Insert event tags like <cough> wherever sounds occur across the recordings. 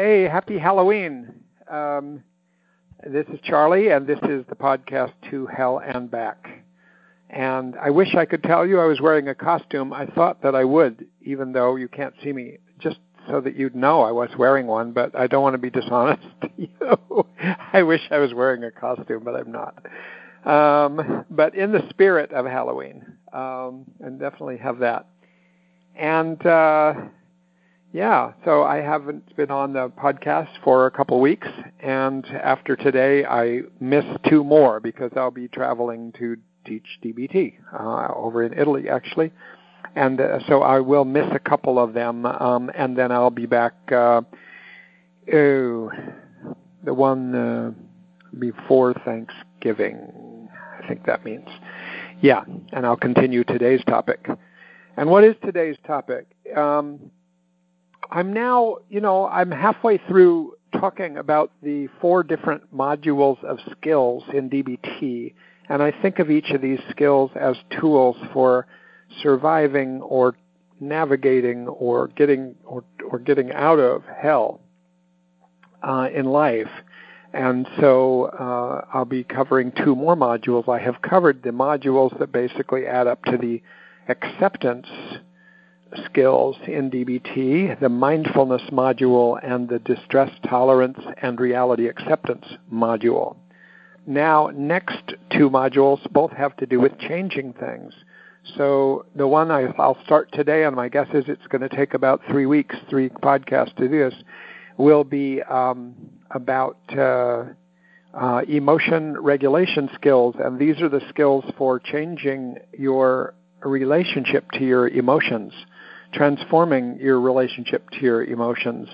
Hey, happy Halloween. Um, this is Charlie, and this is the podcast To Hell and Back. And I wish I could tell you I was wearing a costume. I thought that I would, even though you can't see me, just so that you'd know I was wearing one, but I don't want to be dishonest to <laughs> you. I wish I was wearing a costume, but I'm not. Um, but in the spirit of Halloween, um, and definitely have that. And uh, yeah, so I haven't been on the podcast for a couple weeks, and after today, I miss two more because I'll be traveling to teach DBT uh, over in Italy, actually, and uh, so I will miss a couple of them, um, and then I'll be back. Uh, oh, the one uh, before Thanksgiving, I think that means. Yeah, and I'll continue today's topic. And what is today's topic? Um, I'm now, you know, I'm halfway through talking about the four different modules of skills in DBT, and I think of each of these skills as tools for surviving or navigating or getting or, or getting out of hell uh, in life. And so uh, I'll be covering two more modules. I have covered the modules that basically add up to the acceptance skills in DBT, the mindfulness module, and the distress tolerance and reality acceptance module. Now, next two modules both have to do with changing things. So the one I, will start today, and my guess is it's going to take about three weeks, three podcasts to do this, will be um, about uh, uh, emotion regulation skills, and these are the skills for changing your relationship to your emotions transforming your relationship to your emotions.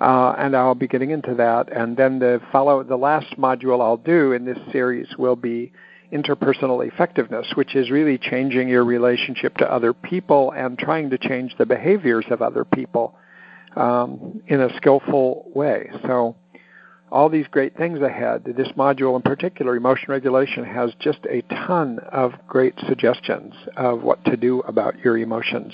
Uh, and I'll be getting into that. And then the follow the last module I'll do in this series will be interpersonal effectiveness, which is really changing your relationship to other people and trying to change the behaviors of other people um, in a skillful way. So all these great things ahead. This module in particular, emotion regulation, has just a ton of great suggestions of what to do about your emotions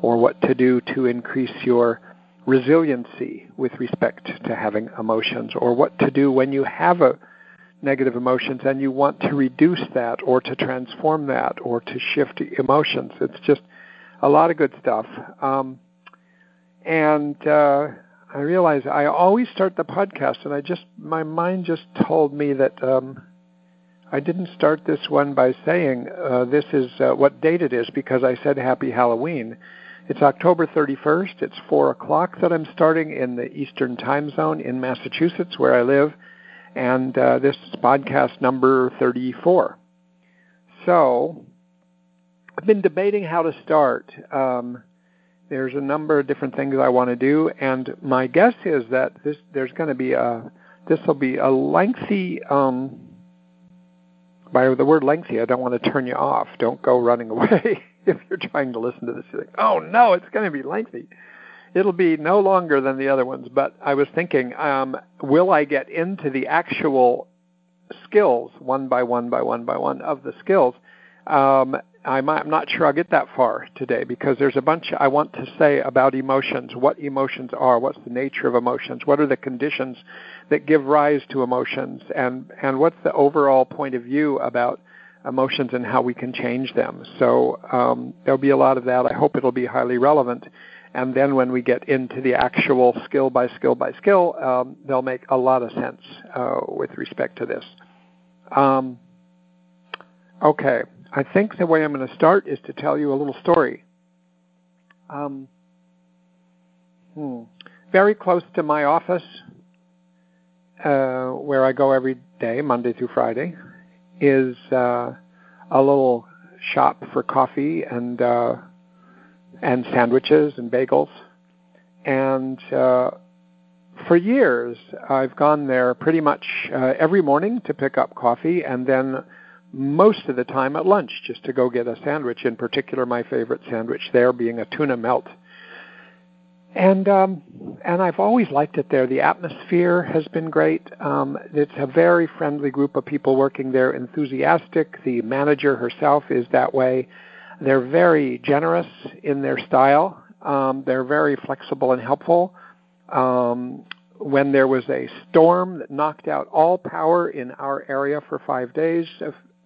or what to do to increase your resiliency with respect to having emotions, or what to do when you have a negative emotions and you want to reduce that or to transform that or to shift emotions. It's just a lot of good stuff. Um, and uh, I realize I always start the podcast, and I just my mind just told me that um, I didn't start this one by saying uh, this is uh, what date it is because I said Happy Halloween. It's October 31st. It's 4 o'clock that I'm starting in the Eastern Time Zone in Massachusetts, where I live, and uh, this is podcast number 34. So, I've been debating how to start. Um, there's a number of different things I want to do, and my guess is that this there's going to be a this will be a lengthy. Um, by the word lengthy, I don't want to turn you off. Don't go running <laughs> away. if you're trying to listen to this, you oh no, it's going to be lengthy. It'll be no longer than the other ones. But I was thinking, um, will I get into the actual skills one by one by one by one of the skills? Um, I'm, I'm not sure I'll get that far today because there's a bunch I want to say about emotions, what emotions are, what's the nature of emotions, what are the conditions that give rise to emotions, and, and what's the overall point of view about emotions and how we can change them. So um, there'll be a lot of that. I hope it'll be highly relevant. And then when we get into the actual skill by skill by skill, um, they'll make a lot of sense uh, with respect to this. Um, okay, I think the way I'm going to start is to tell you a little story. Um, hmm. Very close to my office, uh, where I go every day, Monday through Friday, is uh, a little shop for coffee and uh, and sandwiches and bagels. And uh, for years, I've gone there pretty much uh, every morning to pick up coffee, and then most of the time at lunch just to go get a sandwich. In particular, my favorite sandwich there being a tuna melt and um, and I've always liked it there. The atmosphere has been great. Um, it's a very friendly group of people working there, enthusiastic. The manager herself is that way. They're very generous in their style. Um, they're very flexible and helpful. Um, when there was a storm that knocked out all power in our area for five days,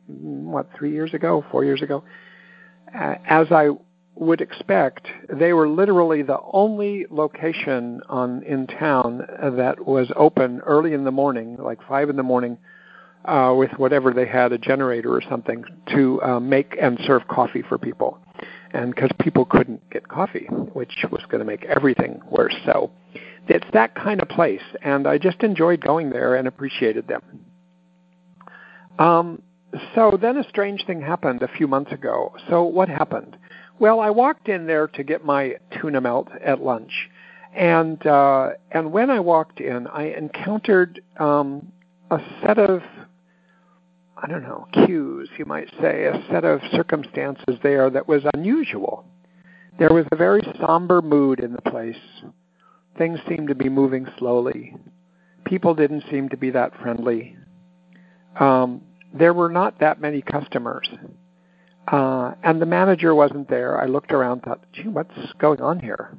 what, three years ago, four years ago, uh, as I would expect, they were literally the only location on in town that was open early in the morning, like five in the morning, uh, with whatever they had, a generator or something, to uh, make and serve coffee for people. And because people couldn't get coffee, which was going to make everything worse. So it's that kind of place, and I just enjoyed going there and appreciated them. Um, so then a strange thing happened a few months ago. So what happened? Well, I walked in there to get my tuna melt at lunch, and uh, and when I walked in, I encountered um, a set of I don't know cues, you might say, a set of circumstances there that was unusual. There was a very somber mood in the place. Things seemed to be moving slowly. People didn't seem to be that friendly. Um, there were not that many customers. Uh, and the manager wasn't there. I looked around, thought, gee, what's going on here?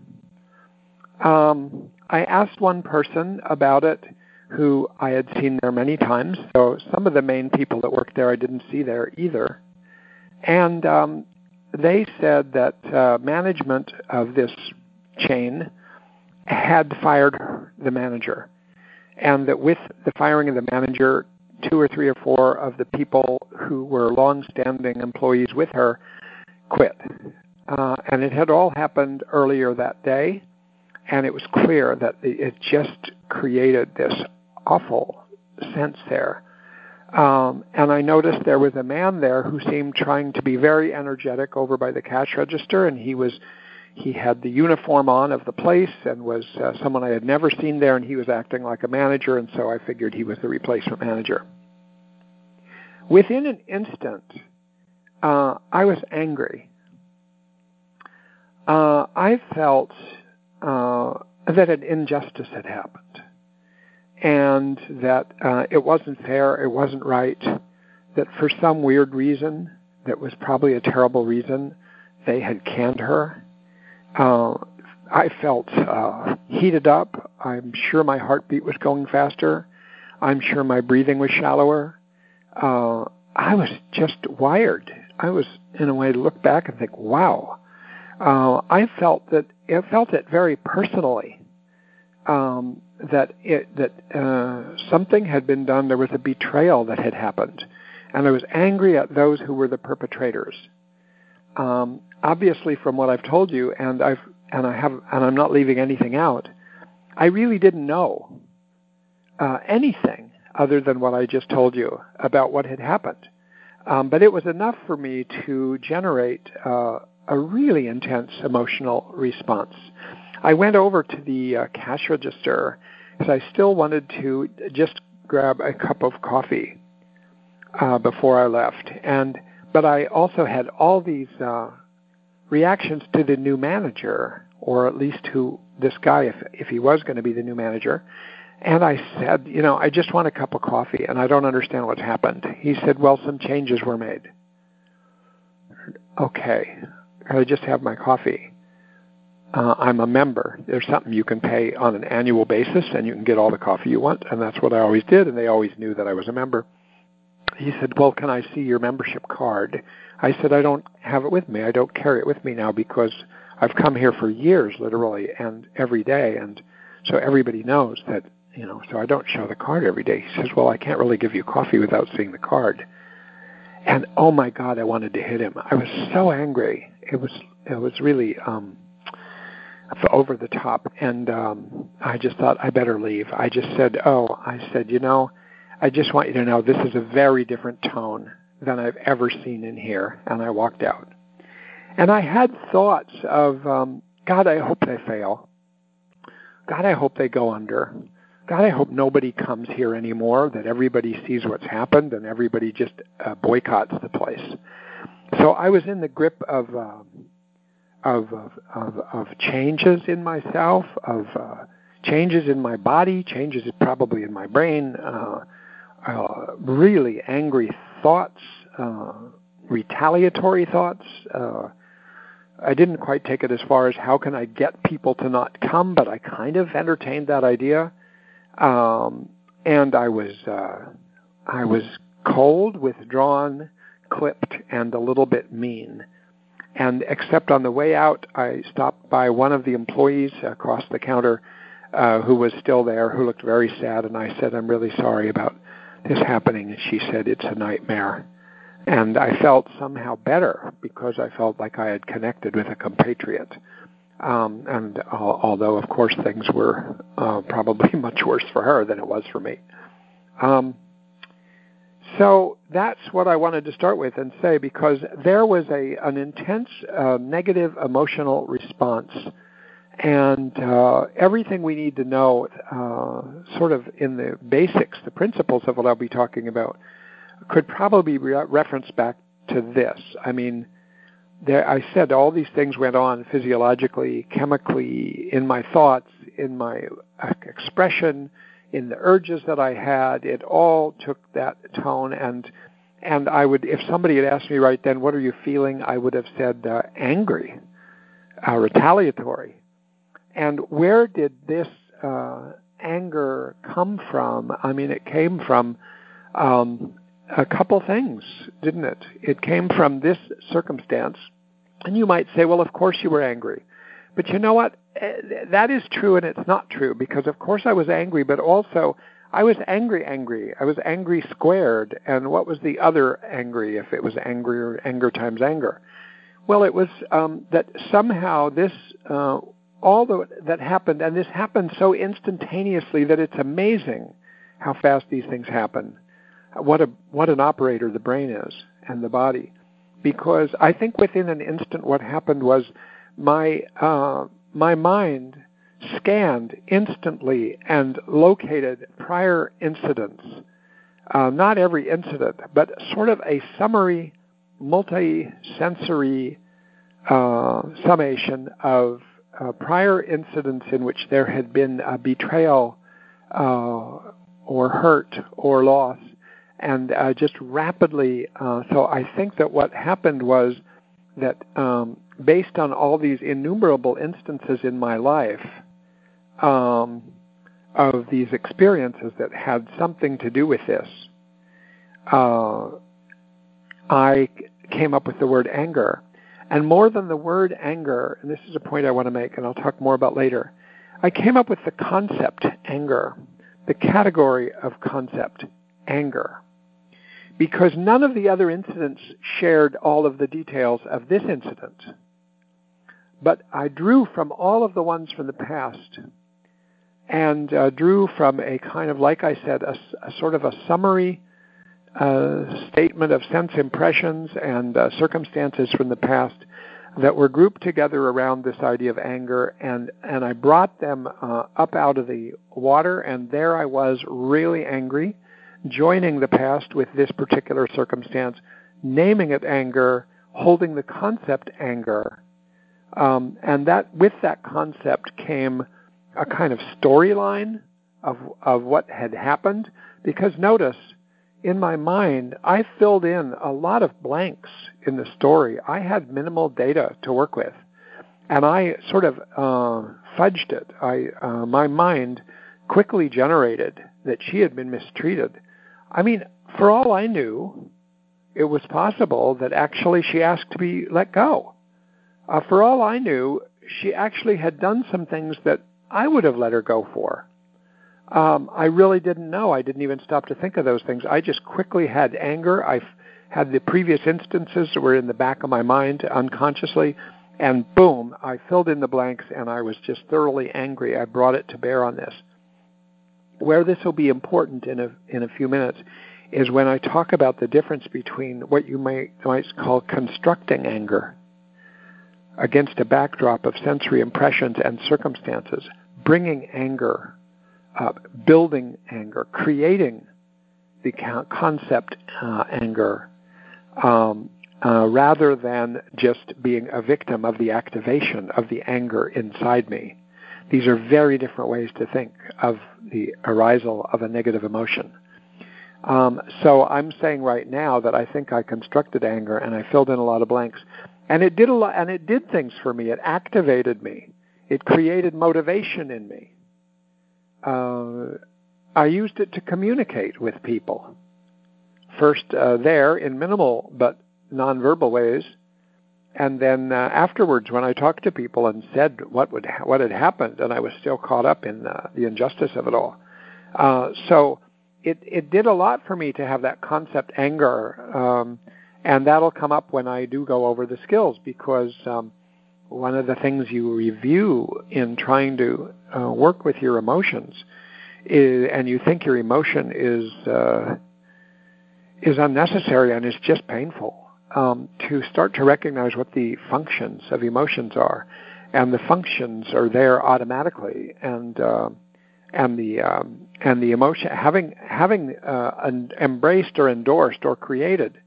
Um, I asked one person about it who I had seen there many times. So some of the main people that worked there I didn't see there either. And um, they said that uh, management of this chain had fired the manager. And that with the firing of the manager, two or three or four of the people who were long-standing employees with her quit. Uh, and it had all happened earlier that day, and it was clear that it just created this awful sense there. Um, and I noticed there was a man there who seemed trying to be very energetic over by the cash register, and he was he had the uniform on of the place and was uh, someone I had never seen there, and he was acting like a manager, and so I figured he was the replacement manager. Within an instant, uh, I was angry. Uh, I felt uh, that an injustice had happened, and that uh, it wasn't fair, it wasn't right, that for some weird reason, that was probably a terrible reason, they had canned her uh, I felt uh, heated up. I'm sure my heartbeat was going faster. I'm sure my breathing was shallower. Uh, I was just wired. I was, in a way, to look back and think, wow. Uh, I felt that it felt it very personally. Um, that it that uh, something had been done. There was a betrayal that had happened, and I was angry at those who were the perpetrators. Um, obviously from what I've told you, and I've and I have and I'm not leaving anything out. I really didn't know uh, anything other than what I just told you about what had happened. Um, but it was enough for me to generate uh, a really intense emotional response. I went over to the uh, cash register because I still wanted to just grab a cup of coffee uh, before I left, and but I also had all these uh, reactions to the new manager, or at least to this guy, if if he was going to be the new manager. And I said, you know, I just want a cup of coffee, and I don't understand what's happened. He said, well, some changes were made. Okay, I just have my coffee. Uh, I'm a member. There's something you can pay on an annual basis, and you can get all the coffee you want, and that's what I always did. And they always knew that I was a member. He said, well, can I see your membership card? I said, I don't have it with me. I don't carry it with me now because I've come here for years, literally, and every day, and so everybody knows that, you know, so I don't show the card every day. He says, well, I can't really give you coffee without seeing the card. And oh my God, I wanted to hit him. I was so angry. It was, it was really, um, over the top. And, um, I just thought I better leave. I just said, oh, I said, you know, I just want you to know this is a very different tone than I've ever seen in here. And I walked out. And I had thoughts of, um, God, I hope they fail. God, I hope they go under. God, I hope nobody comes here anymore, that everybody sees what's happened and everybody just uh, boycotts the place. So I was in the grip of, uh, of, of, of, changes in myself, of uh, changes in my body, changes probably in my brain, uh, really angry thoughts, uh, retaliatory thoughts. Uh, I didn't quite take it as far as how can I get people to not come, but I kind of entertained that idea. um, and I was uh, I was cold, withdrawn, clipped, and a little bit mean. And except on the way out, I stopped by one of the employees across the counter uh, who was still there, who looked very sad, and I said, "I'm really sorry about this happening." And she said, "It's a nightmare." And I felt somehow better because I felt like I had connected with a compatriot. Um, and uh, although, of course, things were uh, probably <laughs> much worse for her than it was for me. Um, so that's what I wanted to start with and say because there was a an intense uh, negative emotional response, and uh, everything we need to know, uh, sort of in the basics, the principles of what I'll be talking about, could probably be re- referenced back to this. I mean, there, I said all these things went on physiologically, chemically, in my thoughts, in my uh, expression, in the urges that I had. It all took that tone, and and I would, if somebody had asked me right then, "What are you feeling?" I would have said uh, angry, uh, retaliatory. And where did this uh, anger come from? I mean, it came from um, a couple things, didn't it? It came from this circumstance. And you might say, well, of course you were angry. But you know what? Eh, that is true and it's not true because, of course, I was angry, but also I was angry, angry. I was angry squared. And what was the other angry if it was angry or anger times anger? Well, it was um, that somehow this, uh, all the, that happened, and this happened so instantaneously that it's amazing how fast these things happen what a what an operator the brain is and the body, because I think within an instant what happened was my uh, my mind scanned instantly and located prior incidents. Uh, not every incident, but sort of a summary, multi-sensory uh, summation of uh, prior incidents in which there had been a betrayal uh, or hurt or loss and uh, just rapidly. Uh, so I think that what happened was that um, based on all these innumerable instances in my life um, of these experiences that had something to do with this, uh, I came up with the word anger. And more than the word anger, and this is a point I want to make, and I'll talk more about later, I came up with the concept anger, the category of concept anger because none of the other incidents shared all of the details of this incident. But I drew from all of the ones from the past and uh, drew from a kind of, like I said, a, a sort of a summary uh, statement of sense impressions and uh, circumstances from the past that were grouped together around this idea of anger, and, and I brought them uh, up out of the water, and there I was really angry joining the past with this particular circumstance, naming it anger, holding the concept anger, um, and that with that concept came a kind of storyline of of what had happened. Because notice, in my mind, I filled in a lot of blanks in the story. I had minimal data to work with, and I sort of uh, fudged it. I uh, my mind quickly generated that she had been mistreated I mean, for all I knew, it was possible that actually she asked to be let go. Uh, for all I knew, she actually had done some things that I would have let her go for. Um, I really didn't know. I didn't even stop to think of those things. I just quickly had anger. I had the previous instances that were in the back of my mind unconsciously, and boom, I filled in the blanks and I was just thoroughly angry. I brought it to bear on this where this will be important in a in a few minutes is when I talk about the difference between what you might might call constructing anger against a backdrop of sensory impressions and circumstances, bringing anger up, building anger, creating the concept uh, anger, um, uh, rather than just being a victim of the activation of the anger inside me. These are very different ways to think of the arisal of a negative emotion. Um, so I'm saying right now that I think I constructed anger and I filled in a lot of blanks, and it did a lot, and it did things for me. It activated me. It created motivation in me. Uh, I used it to communicate with people. First uh, there in minimal but nonverbal ways, and then uh, afterwards when I talked to people and said what would ha- what had happened, and I was still caught up in uh, the injustice of it all. Uh, so it it did a lot for me to have that concept anger, um, and that'll come up when I do go over the skills because um, one of the things you review in trying to uh, work with your emotions is, and you think your emotion is uh, is unnecessary and is just painful. Um, to start to recognize what the functions of emotions are, and the functions are there automatically, and uh, and the um, and the emotion having having uh, embraced or endorsed or created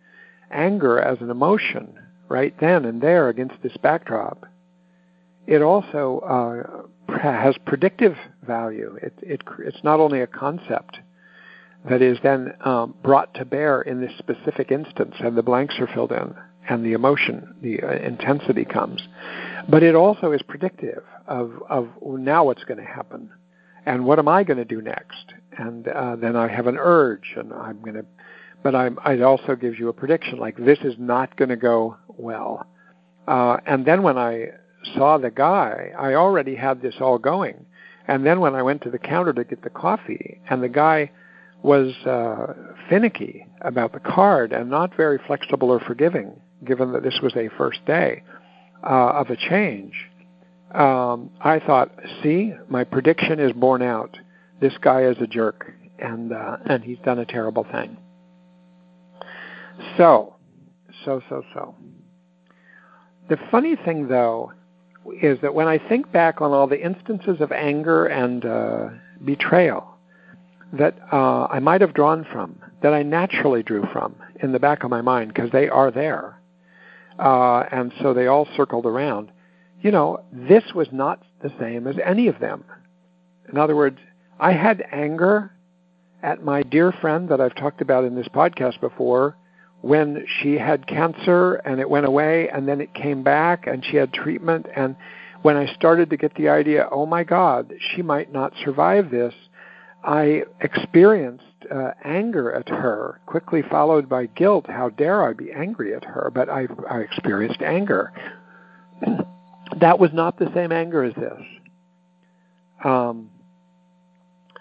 anger as an emotion right then and there against this backdrop, it also uh, has predictive value. It, it, it's not only a concept that is then um, brought to bear in this specific instance, and the blanks are filled in, and the emotion, the uh, intensity comes, but it also is predictive of, of now what's going to happen and what am I going to do next? And uh, then I have an urge, and I'm going to, but I'm, it also gives you a prediction like this is not going to go well. Uh, and then when I saw the guy, I already had this all going. And then when I went to the counter to get the coffee, and the guy was uh, finicky about the card and not very flexible or forgiving, given that this was a first day uh, of a change, um, I thought, see, my prediction is borne out. This guy is a jerk, and uh, and he's done a terrible thing. So, so, so, so. The funny thing, though, is that when I think back on all the instances of anger and uh, betrayal that uh, I might have drawn from, that I naturally drew from in the back of my mind, because they are there, uh, and so they all circled around you know, this was not the same as any of them. In other words, I had anger at my dear friend that I've talked about in this podcast before when she had cancer and it went away and then it came back and she had treatment and when I started to get the idea, oh my God, she might not survive this, I experienced uh, anger at her, quickly followed by guilt. How dare I be angry at her? But I, I experienced anger. <clears throat> that was not the same anger as this. Um,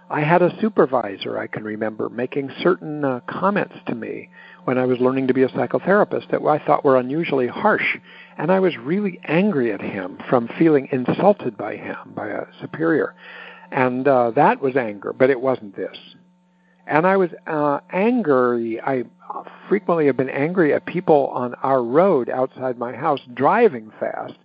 I had a supervisor I can remember making certain uh, comments to me when I was learning to be a psychotherapist that I thought were unusually harsh, and I was really angry at him from feeling insulted by him, by a superior. And uh, that was anger, but it wasn't this. And I was uh, angry. I frequently have been angry at people on our road outside my house driving fast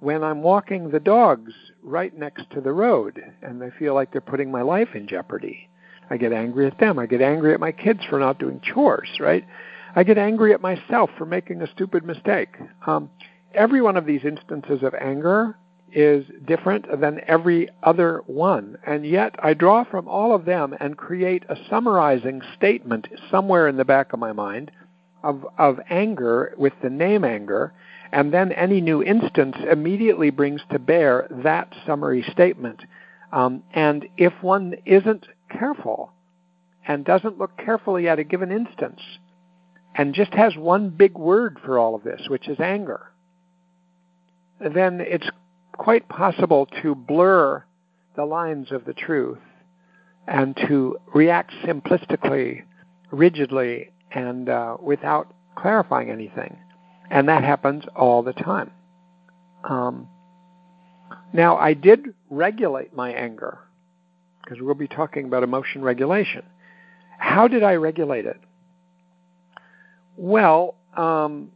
when I'm walking the dogs right next to the road and they feel like they're putting my life in jeopardy. I get angry at them. I get angry at my kids for not doing chores, right? I get angry at myself for making a stupid mistake. Um, every one of these instances of anger is different than every other one, and yet I draw from all of them and create a summarizing statement somewhere in the back of my mind of, of anger with the name anger and then any new instance immediately brings to bear that summary statement. Um, and if one isn't careful and doesn't look carefully at a given instance and just has one big word for all of this, which is anger, then it's quite possible to blur the lines of the truth and to react simplistically, rigidly, and uh, without clarifying anything. And that happens all the time. Um, now, I did regulate my anger, because we'll be talking about emotion regulation. How did I regulate it? Well, um,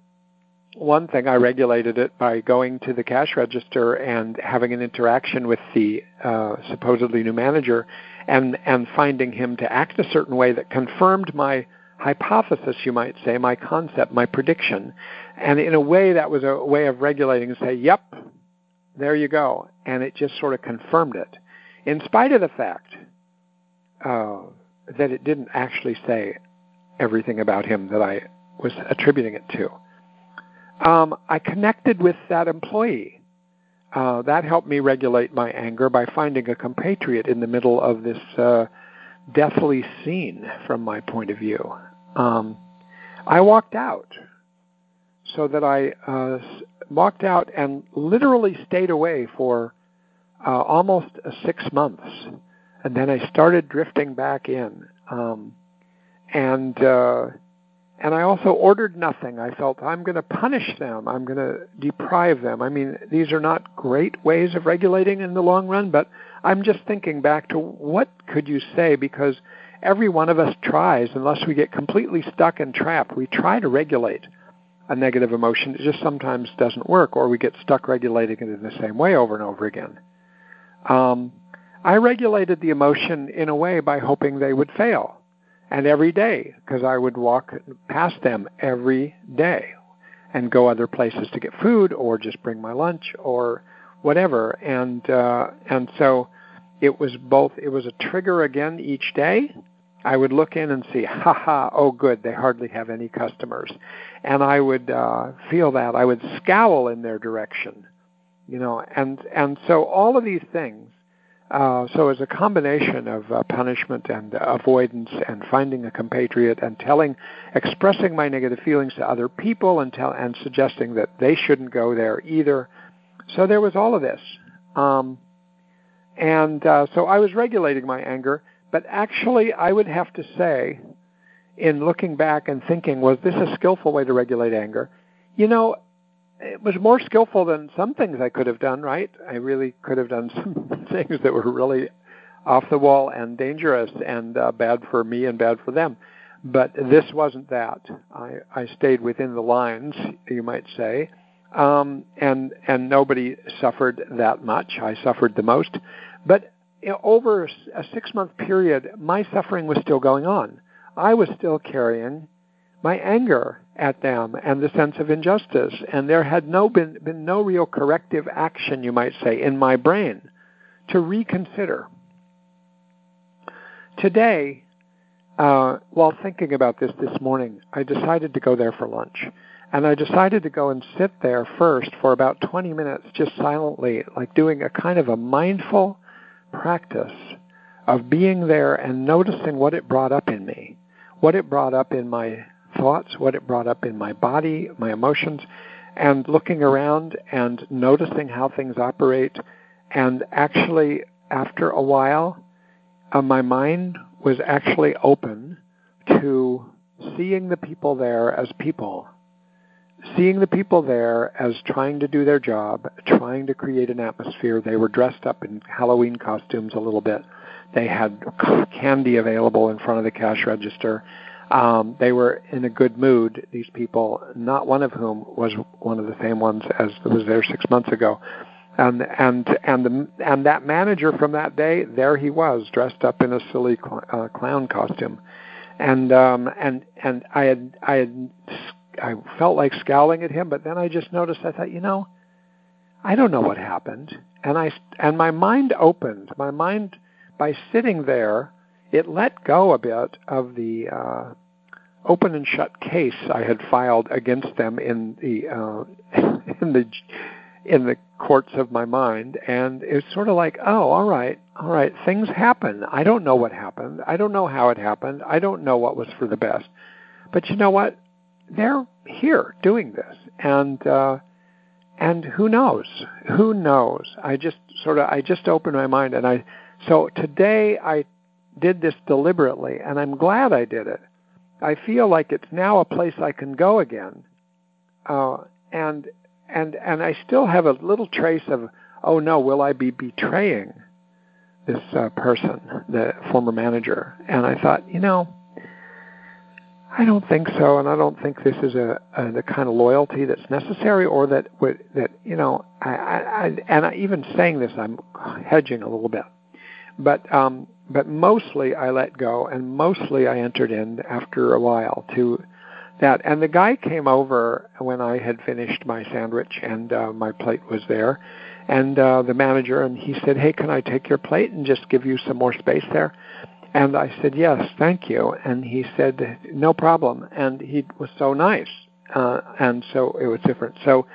one thing, I regulated it by going to the cash register and having an interaction with the uh, supposedly new manager and, and finding him to act a certain way that confirmed my hypothesis, you might say, my concept, my prediction. And in a way, that was a way of regulating and say, yep, there you go. And it just sort of confirmed it. In spite of the fact uh, that it didn't actually say everything about him that I was attributing it to. Um, I connected with that employee. Uh, that helped me regulate my anger by finding a compatriot in the middle of this uh, deathly scene from my point of view. Um, I walked out so that I uh, walked out and literally stayed away for uh, almost six months, and then I started drifting back in. Um, and uh, and I also ordered nothing. I felt I'm going to punish them. I'm going to deprive them. I mean, these are not great ways of regulating in the long run, but I'm just thinking back to what could you say because every one of us tries, unless we get completely stuck and trapped, we try to regulate a negative emotion. It just sometimes doesn't work, or we get stuck regulating it in the same way over and over again. Um, I regulated the emotion in a way by hoping they would fail. And every day because I would walk past them every day and go other places to get food or just bring my lunch or whatever. And uh, and so it was both it was a trigger again each day. I would look in and see ha ha oh good they hardly have any customers. And I would uh, feel that. I would scowl in their direction you know and and so all of these things uh, so it's a combination of uh, punishment and avoidance and finding a compatriot and telling, expressing my negative feelings to other people and tell and suggesting that they shouldn't go there either. So there was all of this, um, and uh, so I was regulating my anger. But actually, I would have to say, in looking back and thinking, was this a skillful way to regulate anger? You know, it was more skillful than some things I could have done, right? I really could have done <laughs> some things that were really off the wall and dangerous and uh, bad for me and bad for them. But this wasn't that. I, I stayed within the lines, you might say, um, and and nobody suffered that much. I suffered the most, but over a six month period, my suffering was still going on. I was still carrying my anger at them and the sense of injustice. And there had no been, been no real corrective action, you might say, in my brain to reconsider. Today, uh, while thinking about this this morning, I decided to go there for lunch. And I decided to go and sit there first for about 20 minutes, just silently, like doing a kind of a mindful practice of being there and noticing what it brought up in me, what it brought up in my thoughts, what it brought up in my body, my emotions, and looking around and noticing how things operate. And actually, after a while, uh, my mind was actually open to seeing the people there as people, seeing the people there as trying to do their job, trying to create an atmosphere. They were dressed up in Halloween costumes a little bit. They had candy available in front of the cash register um, they were in a good mood, these people, not one of whom was one of the same ones as was there six months ago. And and and the and that manager from that day, there he was, dressed up in a silly cl- uh, clown costume, and um, and and I had I had I felt like scowling at him, but then I just noticed. I thought, you know, I don't know what happened, and I and my mind opened. My mind by sitting there it let go a bit of the uh, open and shut case I had filed against them in the uh, <laughs> in the in the courts of my mind, and it's sort of like, oh, all right, all right, things happen. I don't know what happened. I don't know how it happened. I don't know what was for the best. But you know what? They're here doing this, and uh, and who knows? Who knows? I just sort of I just opened my mind, and I so today I did this deliberately, and I'm glad I did it. I feel like it's now a place I can go again, uh, and and and I still have a little trace of oh no, will I be betraying this uh, person, the former manager? And I thought, you know, I don't think so, and I don't think this is a, a the kind of loyalty that's necessary, or that would that you know, I, I, I and I, even saying this, I'm hedging a little bit, but um, but mostly I let go, and mostly I entered in after a while to that. And the guy came over when I had finished my sandwich and uh, my plate was there, and uh, the manager, and he said, "Hey, can I take your plate and just give you some more space there?" And I said, "Yes, thank you." And he said, "No problem." And he was so nice, uh, and so it was different. So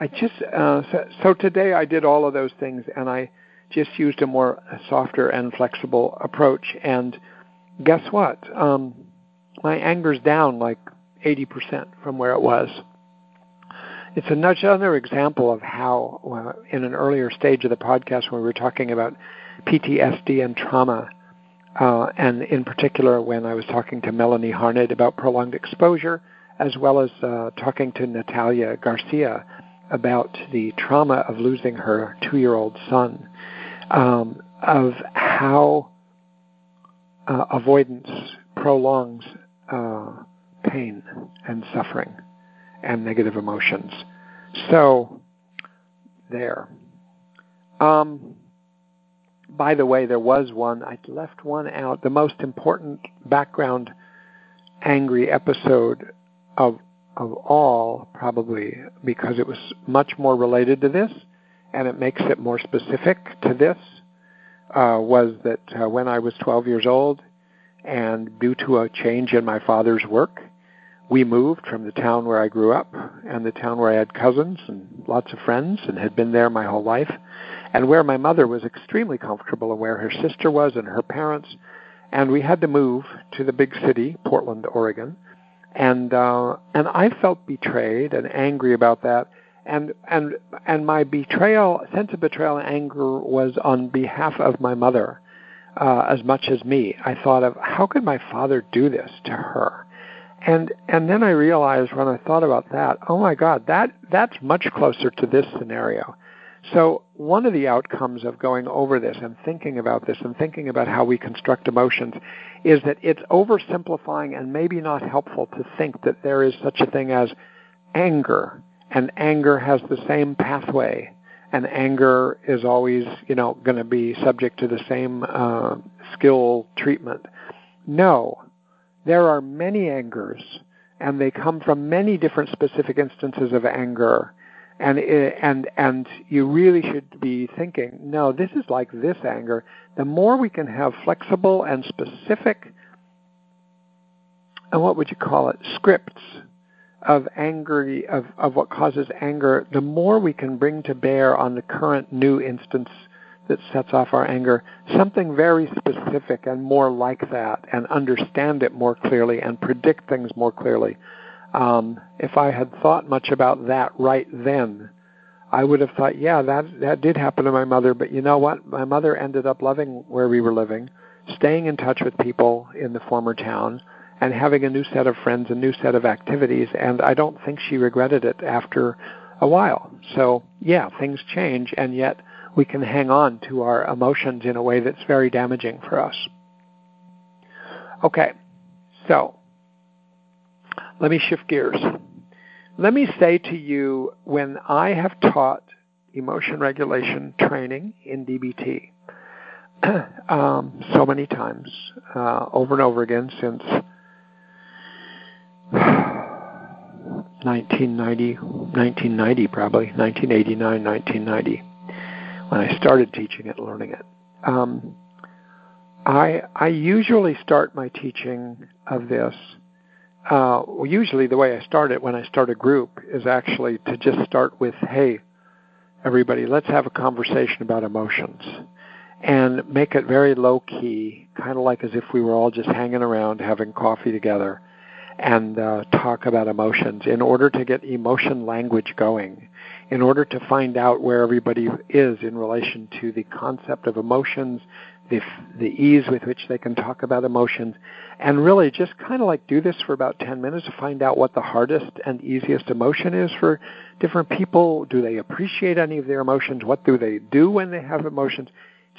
I just uh, so, so today I did all of those things, and I just used a more softer and flexible approach. And guess what? Um, my anger's down like 80% from where it was. It's another example of how, well, in an earlier stage of the podcast, when we were talking about PTSD and trauma, uh, and in particular when I was talking to Melanie Harned about prolonged exposure, as well as uh, talking to Natalia Garcia about the trauma of losing her two year old son, um, of how uh, avoidance prolongs uh, pain and suffering and negative emotions. So, there. Um, by the way, there was one, I left one out. The most important background angry episode of of all, probably because it was much more related to this, and it makes it more specific to this, uh, was that uh, when I was 12 years old, and due to a change in my father's work, we moved from the town where I grew up and the town where I had cousins and lots of friends and had been there my whole life, and where my mother was extremely comfortable and where her sister was and her parents. And we had to move to the big city, Portland, Oregon, and uh, and I felt betrayed and angry about that. And and and my betrayal, sense of betrayal and anger was on behalf of my mother, uh, as much as me. I thought of how could my father do this to her, and and then I realized when I thought about that, oh my God, that that's much closer to this scenario. So one of the outcomes of going over this and thinking about this and thinking about how we construct emotions is that it's oversimplifying and maybe not helpful to think that there is such a thing as anger and anger has the same pathway. And anger is always you know going to be subject to the same uh, skill treatment. No. There are many angers and they come from many different specific instances of anger. And and and you really should be thinking no this is like this anger. The more we can have flexible and specific and what would you call it? Scripts of anger of, of what causes anger the more we can bring to bear on the current new instance that sets off our anger something very specific and more like that and understand it more clearly and predict things more clearly um, if I had thought much about that right then, I would have thought, yeah, that that did happen to my mother. But you know what? My mother ended up loving where we were living, staying in touch with people in the former town, and having a new set of friends, a new set of activities. And I don't think she regretted it after a while. So yeah, things change, and yet we can hang on to our emotions in a way that's very damaging for us. Okay, so let me shift gears. Let me say to you when I have taught emotion regulation training in DBT <clears throat> um, so many times, uh, over and over again since 1990, 1990 probably, 1989, 1990, when I started teaching it, learning it. Um, I I usually start my teaching of this uh, usually the way I start it when I start a group is actually to just start with, hey, everybody, let's have a conversation about emotions and make it very low key, kind of like as if we were all just hanging around having coffee together and uh, talk about emotions in order to get emotion language going, in order to find out where everybody is in relation to the concept of emotions, the, the ease with which they can talk about emotions, and really just kind of like do this for about 10 minutes to find out what the hardest and easiest emotion is for different people. Do they appreciate any of their emotions? What do they do when they have emotions?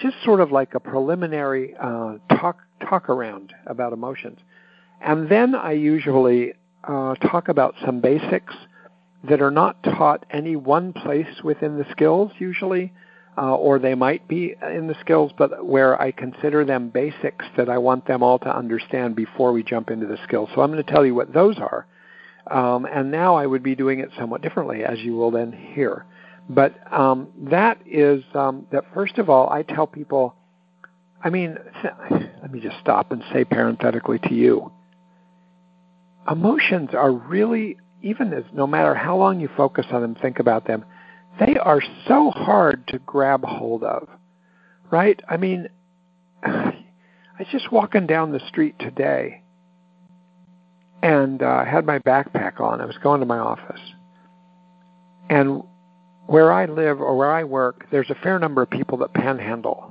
Just sort of like a preliminary uh, talk talk around about emotions, and then I usually uh, talk about some basics that are not taught any one place within the skills usually uh, or they might be in the skills, but where I consider them basics that I want them all to understand before we jump into the skills. So I'm going to tell you what those are. Um, and now I would be doing it somewhat differently, as you will then hear. But um, that is um, that, first of all, I tell people, I mean, <laughs> let me just stop and say parenthetically to you emotions are really, even as no matter how long you focus on them, think about them, they are so hard to grab hold of, right? I mean, <sighs> I was just walking down the street today and uh, I had my backpack on. I was going to my office. And where I live or where I work, there's a fair number of people that panhandle.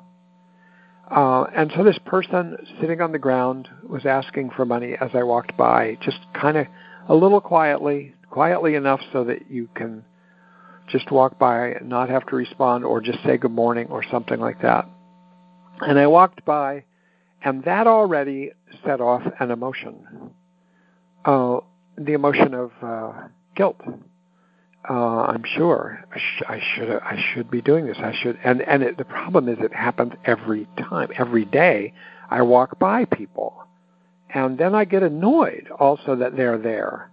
Uh, and so this person sitting on the ground was asking for money as I walked by, just kind of a little quietly, quietly enough so that you can just walk by and not have to respond or just say good morning or something like that. And I walked by, and that already set off an emotion. Uh, the emotion of uh, guilt. Uh, I'm sure I, sh- I should I should be doing this. I should, and and it, the problem is it happens every time, every day. I walk by people, and then I get annoyed also that they're there,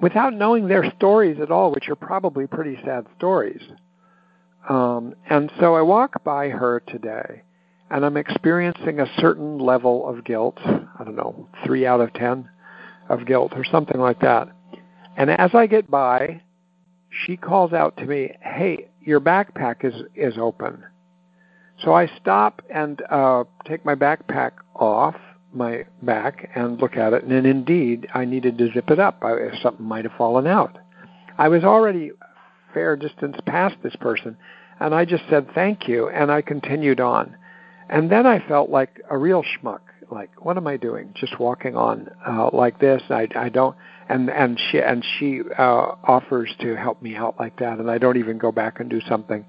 without knowing their stories at all, which are probably pretty sad stories. Um, and so I walk by her today, and I'm experiencing a certain level of guilt. I don't know, three out of ten of guilt or something like that. And as I get by, she calls out to me, "Hey, your backpack is is open." So I stop and uh, take my backpack off my back and look at it, and indeed, I needed to zip it up. I, something might have fallen out. I was already a fair distance past this person, and I just said thank you, and I continued on. And then I felt like a real schmuck. Like, what am I doing? Just walking on uh, like this? I, I don't. And and she and she uh, offers to help me out like that, and I don't even go back and do something.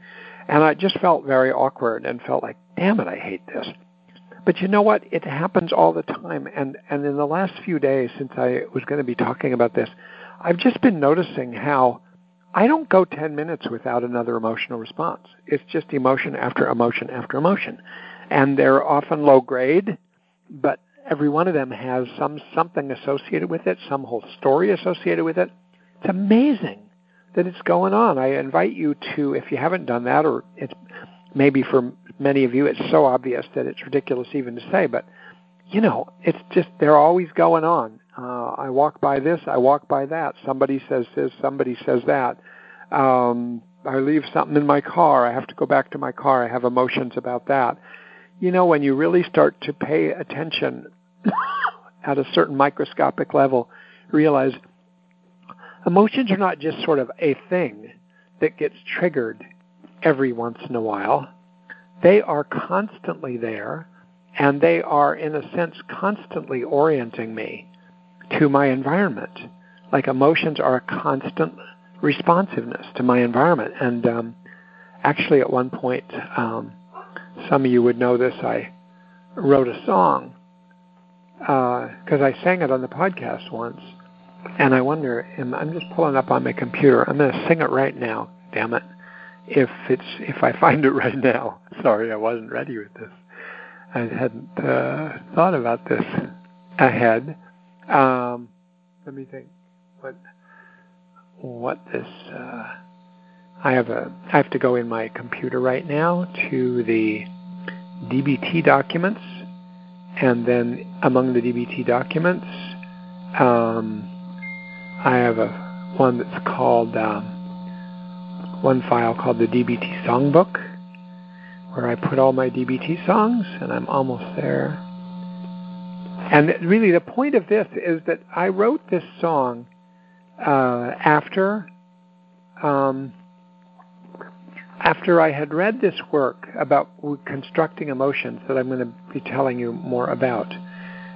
And I just felt very awkward and felt like, damn it, I hate this. But you know what? It happens all the time. And and in the last few days, since I was going to be talking about this, I've just been noticing how I don't go 10 minutes without another emotional response. It's just emotion after emotion after emotion. And they're often low grade, but every one of them has some something associated with it, some whole story associated with it. It's amazing that it's going on. I invite you to, if you haven't done that, or it's maybe for many of you it's so obvious that it's ridiculous even to say, but you know, it's just they're always going on. Uh, I walk by this, I walk by that. Somebody says this, somebody says that. Um, I leave something in my car. I have to go back to my car. I have emotions about that. You know, when you really start to pay attention at a certain microscopic level, realize emotions are not just sort of a thing that gets triggered every once in a while. They are constantly there, and they are, in a sense, constantly orienting me to my environment. Like emotions are a constant responsiveness to my environment. And um, actually, at one point, um, some of you would know this, I wrote a song because uh, I sang it on the podcast once. And I wonder, and I'm just pulling up on my computer. I'm going to sing it right now. Damn it! If it's if I find it <laughs> right now. Sorry, I wasn't ready with this. I hadn't uh, thought about this ahead. Um, let me think. What what this? Uh, I have a. I have to go in my computer right now to the DBT documents, and then among the DBT documents, um, I have a one that's called um, one file called the DBT Songbook, where I put all my DBT songs, and I'm almost there. And really, the point of this is that I wrote this song uh, after um, after I had read this work about constructing emotions that I'm going to be telling you more about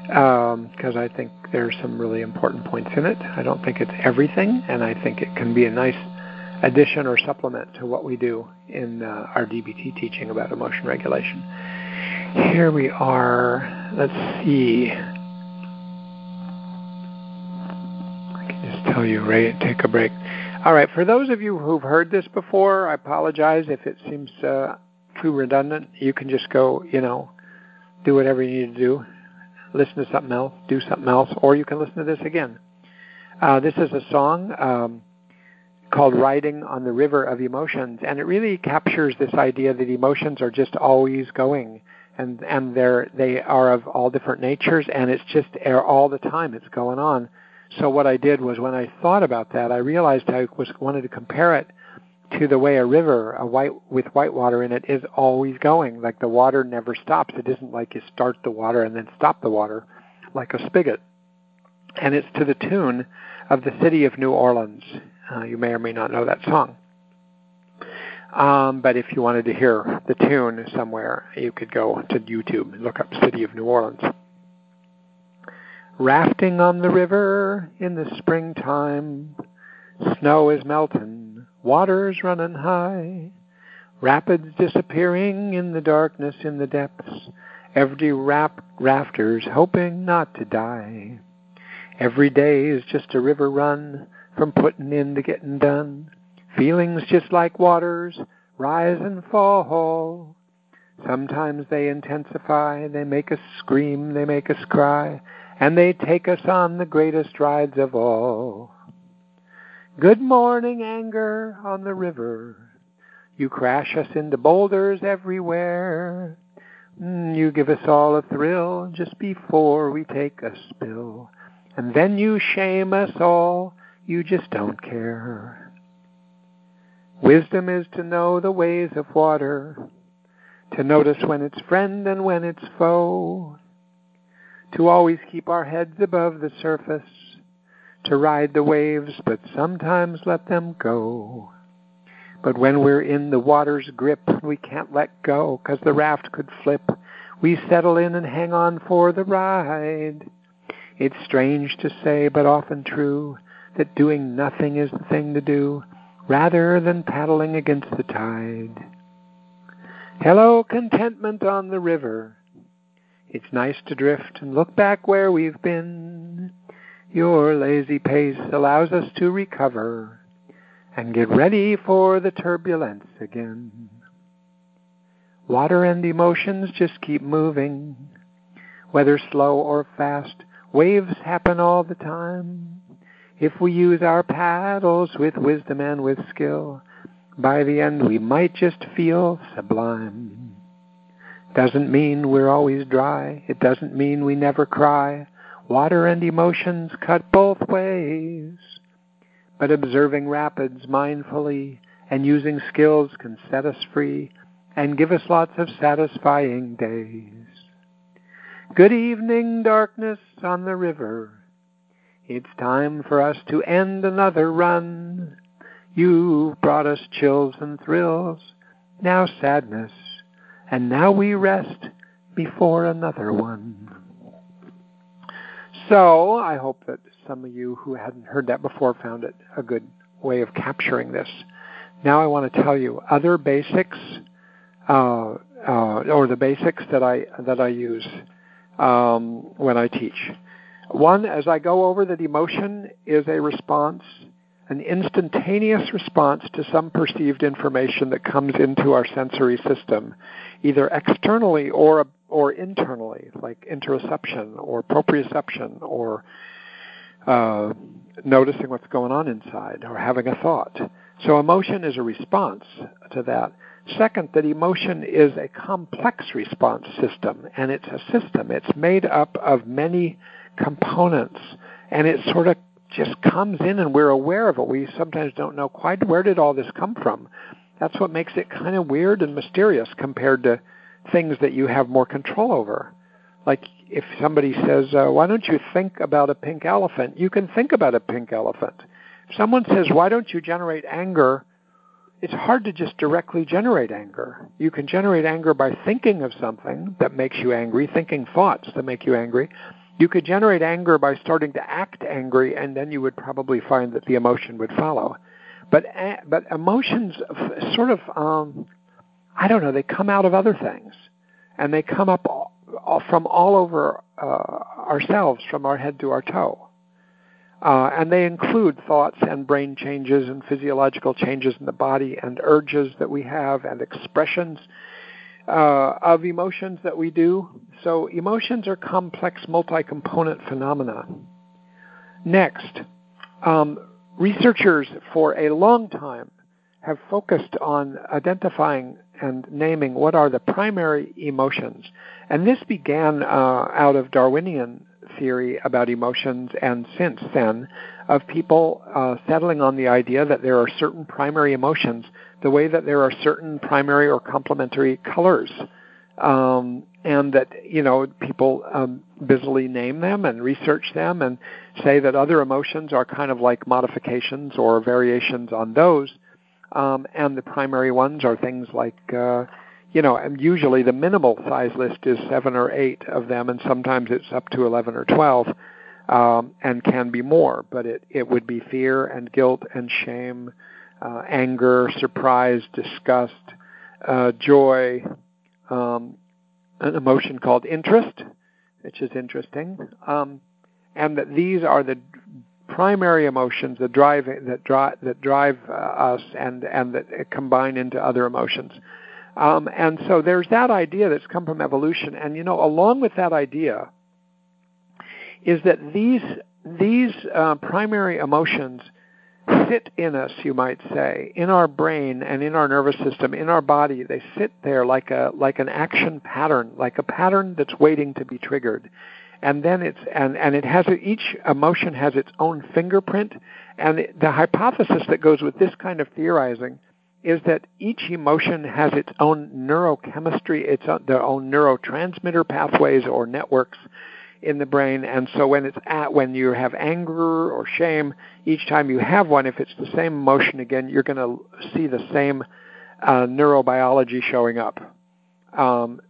because um, I think there's some really important points in it. I don't think it's everything, and I think it can be a nice addition or supplement to what we do in uh, our DBT teaching about emotion regulation. Here we are. Let's see. I can just tell you, Ray, take a break. All right, for those of you who've heard this before, I apologize if it seems uh, too redundant. You can just go, you know, do whatever you need to do listen to something else, do something else, or you can listen to this again. Uh, this is a song um, called Riding on the River of Emotions, and it really captures this idea that emotions are just always going. And and they're they are of all different natures, and it's just all the time. It's going on. So what I did was when I thought about that, I realized I was wanted to compare it to the way a river a white with white water in it is always going. Like the water never stops. It isn't like you start the water and then stop the water like a spigot. And it's to the tune of the city of new orleans. Uh, you may or may not know that song. Um, but if you wanted to hear the tune somewhere you could go to youtube and look up city of new orleans rafting on the river in the springtime snow is melting waters running high, rapids disappearing in the darkness in the depths, every rap- rafters hoping not to die. Every day is just a river run from putting in to getting done. Feelings just like waters rise and fall. Sometimes they intensify, they make us scream, they make us cry, and they take us on the greatest rides of all. Good morning, anger on the river. You crash us into boulders everywhere. Mm, you give us all a thrill just before we take a spill. And then you shame us all. You just don't care. Wisdom is to know the ways of water, to notice when it's friend and when it's foe, to always keep our heads above the surface, to ride the waves, but sometimes let them go. But when we're in the water's grip, we can't let go, 'cause the raft could flip. We settle in and hang on for the ride. It's strange to say, but often true, that doing nothing is the thing to do, rather than paddling against the tide. Hello, contentment on the river. It's nice to drift and look back where we've been. Your lazy pace allows us to recover and get ready for the turbulence again. Water and emotions just keep moving. Whether slow or fast, waves happen all the time. If we use our paddles with wisdom and with skill, by the end we might just feel sublime. Doesn't mean we're always dry. It doesn't mean we never cry. Water and emotions cut both ways. But observing rapids mindfully and using skills can set us free and give us lots of satisfying days. Good evening, darkness on the river. It's time for us to end another run. You've brought us chills and thrills, now sadness, and now we rest before another one. So I hope that some of you who hadn't heard that before found it a good way of capturing this. Now I want to tell you other basics, uh, uh, or the basics that I that I use um, when I teach. One, as I go over that emotion is a response, an instantaneous response to some perceived information that comes into our sensory system, either externally or or internally, like interoception or proprioception or uh, noticing what's going on inside or having a thought. So emotion is a response to that. Second, that emotion is a complex response system, and it's a system. It's made up of many components, and it sort of just comes in and we're aware of it. We sometimes don't know quite where did all this come from. That's what makes it kind of weird and mysterious compared to things that you have more control over. Like if somebody says, uh, "Why don't you think about a pink elephant?" You can think about a pink elephant. If someone says, "Why don't you generate anger?" It's hard to just directly generate anger. You can generate anger by thinking of something that makes you angry, thinking thoughts that make you angry. You could generate anger by starting to act angry, and then you would probably find that the emotion would follow. But but emotions sort of um, I don't know, they come out of other things. And they come up all, all, from all over uh, ourselves, from our head to our toe. Uh, and they include thoughts and brain changes and physiological changes in the body and urges that we have and expressions uh, of emotions that we do. So emotions are complex multi-component phenomena. Next, um, researchers for a long time have focused on identifying and naming what are the primary emotions. And this began uh, out of Darwinian theory about emotions and since then of people uh, settling on the idea that there are certain primary emotions, the way that there are certain primary or complementary colors. Um, and that you know people um, busily name them and research them and say that other emotions are kind of like modifications or variations on those, um, and the primary ones are things like uh, you know, and usually the minimal size list is seven or eight of them, and sometimes it's up to eleven or twelve, um, and can be more. But it it would be fear and guilt and shame, uh, anger, surprise, disgust, uh, joy, um, an emotion called interest, which is interesting, um, and that these are the primary emotions that drive that drive that drive uh, us and and that combine into other emotions. Um, and so there's that idea that's come from evolution, and you know, along with that idea, is that these these uh, primary emotions sit in us, you might say, in our brain and in our nervous system, in our body. They sit there like a like an action pattern, like a pattern that's waiting to be triggered. And then it's and and it has each emotion has its own fingerprint. And the hypothesis that goes with this kind of theorizing is that each emotion has its own neurochemistry, its own, their own neurotransmitter pathways or networks in the brain. And so when it's at when you have anger or shame, each time you have one, if it's the same emotion again, you're going to see the same uh, neurobiology showing up. Um,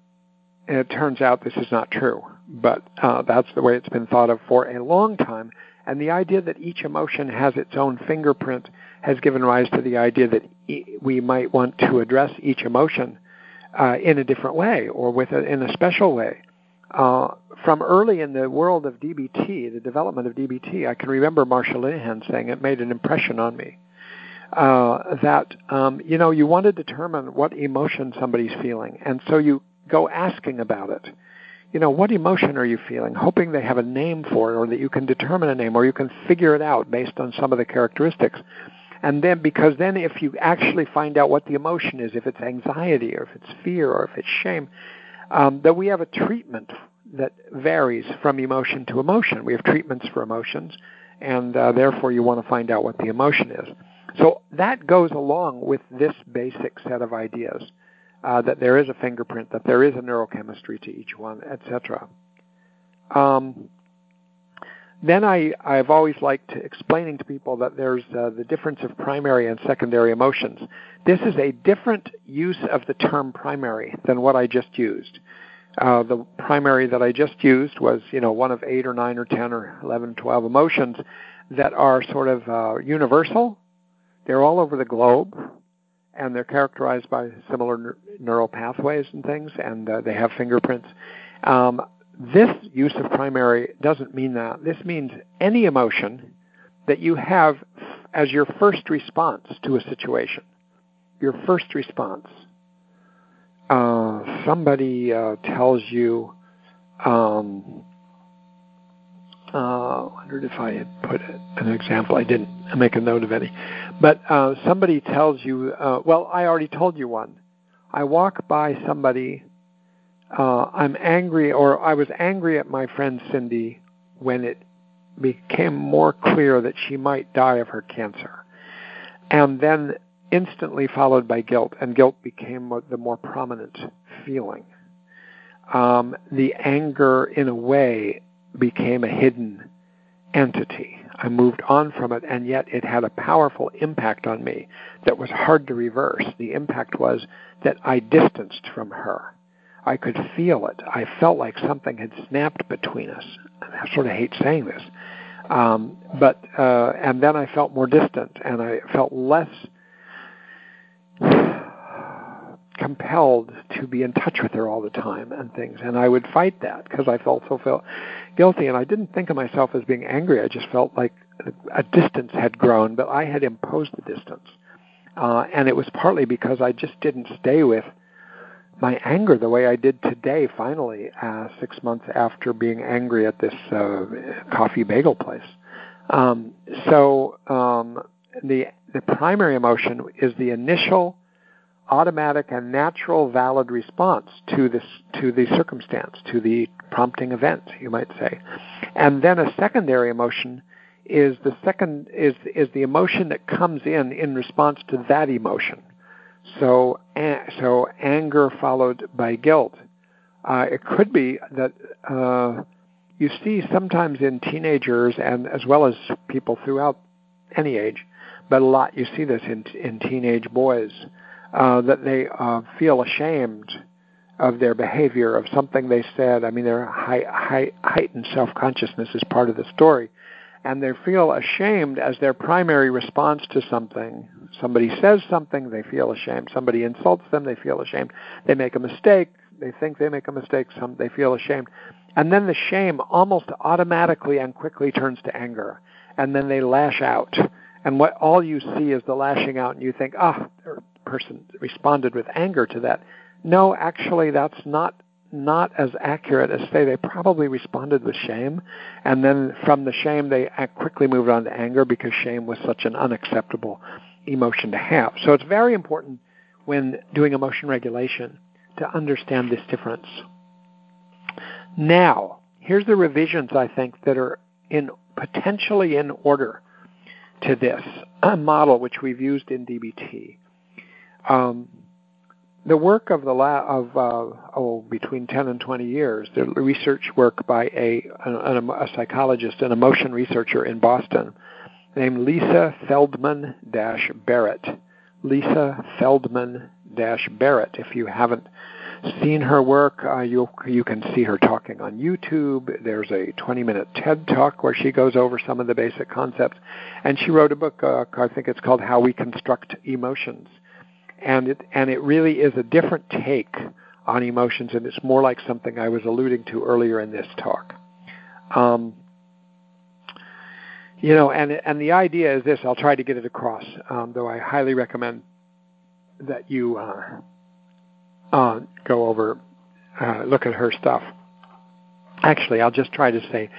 and it turns out this is not true, but uh, that's the way it's been thought of for a long time. And the idea that each emotion has its own fingerprint has given rise to the idea that we might want to address each emotion uh, in a different way or with a, in a special way. Uh, from early in the world of DBT, the development of DBT, I can remember Marsha Linehan saying it made an impression on me. Uh, that um, you know you want to determine what emotion somebody's feeling, and so you go asking about it. You know, what emotion are you feeling? Hoping they have a name for it, or that you can determine a name, or you can figure it out based on some of the characteristics. And then, because then if you actually find out what the emotion is, if it's anxiety or if it's fear or if it's shame, um, that we have a treatment that varies from emotion to emotion. We have treatments for emotions, and uh, therefore you want to find out what the emotion is. So that goes along with this basic set of ideas uh, that there is a fingerprint, that there is a neurochemistry to each one, etc. Um, then I, I've always liked explaining to people that there's uh, the difference of primary and secondary emotions. This is a different use of the term primary than what I just used. Uh, the primary that I just used was, you know, one of eight or nine or ten or eleven, twelve emotions that are sort of uh, universal. They're all over the globe, and they're characterized by similar neural pathways and things, and uh, they have fingerprints. Um, this use of primary doesn't mean that. This means any emotion that you have as your first response to a situation. Your first response. Uh, somebody uh, tells you, um, uh, I wondered if I had put an example. I didn't make a note of any. But uh, somebody tells you, uh, well, I already told you one. I walk by somebody uh, I'm angry, or I was angry at my friend Cindy when it became more clear that she might die of her cancer. And then instantly followed by guilt, and guilt became the more prominent feeling. Um, the anger, in a way, became a hidden entity. I moved on from it, and yet it had a powerful impact on me that was hard to reverse. The impact was that I distanced from her. I could feel it. I felt like something had snapped between us. I sort of hate saying this. Um, but uh, and then I felt more distant, and I felt less compelled to be in touch with her all the time and things. And I would fight that because I felt so felt guilty, and I didn't think of myself as being angry. I just felt like a distance had grown, but I had imposed the distance, uh, and it was partly because I just didn't stay with my anger the way I did today, finally, uh, six months after being angry at this uh, coffee bagel place. Um, so um, the the primary emotion is the initial, automatic and natural, valid response to this to the circumstance, to the prompting event, you might say. And then a secondary emotion is the second is is the emotion that comes in in response to that emotion. So so anger followed by guilt. Uh, it could be that uh, you see sometimes in teenagers and as well as people throughout any age, but a lot you see this in in teenage boys uh, that they uh, feel ashamed of their behavior of something they said. I mean, their high, high, heightened self consciousness is part of the story and they feel ashamed as their primary response to something. Somebody says something, they feel ashamed. Somebody insults them, they feel ashamed. They make a mistake, they think they make a mistake, some they feel ashamed. And then the shame almost automatically and quickly turns to anger. And then they lash out. And what all you see is the lashing out and you think, ah, the person responded with anger to that. No, actually that's not not as accurate as say they probably responded with shame, and then from the shame they quickly moved on to anger because shame was such an unacceptable emotion to have. So it's very important when doing emotion regulation to understand this difference. Now, here's the revisions I think that are in potentially in order to this model which we've used in DBT. Um, the work of the la- of uh, oh between 10 and 20 years, the research work by a, a, a psychologist, an emotion researcher in Boston, named Lisa Feldman Barrett. Lisa Feldman Barrett. If you haven't seen her work, uh, you you can see her talking on YouTube. There's a 20-minute TED talk where she goes over some of the basic concepts, and she wrote a book. Uh, I think it's called How We Construct Emotions and it and it really is a different take on emotions, and it's more like something I was alluding to earlier in this talk. Um, you know, and and the idea is this. I'll try to get it across, um, though I highly recommend that you uh, uh, go over, uh, look at her stuff. Actually, I'll just try to say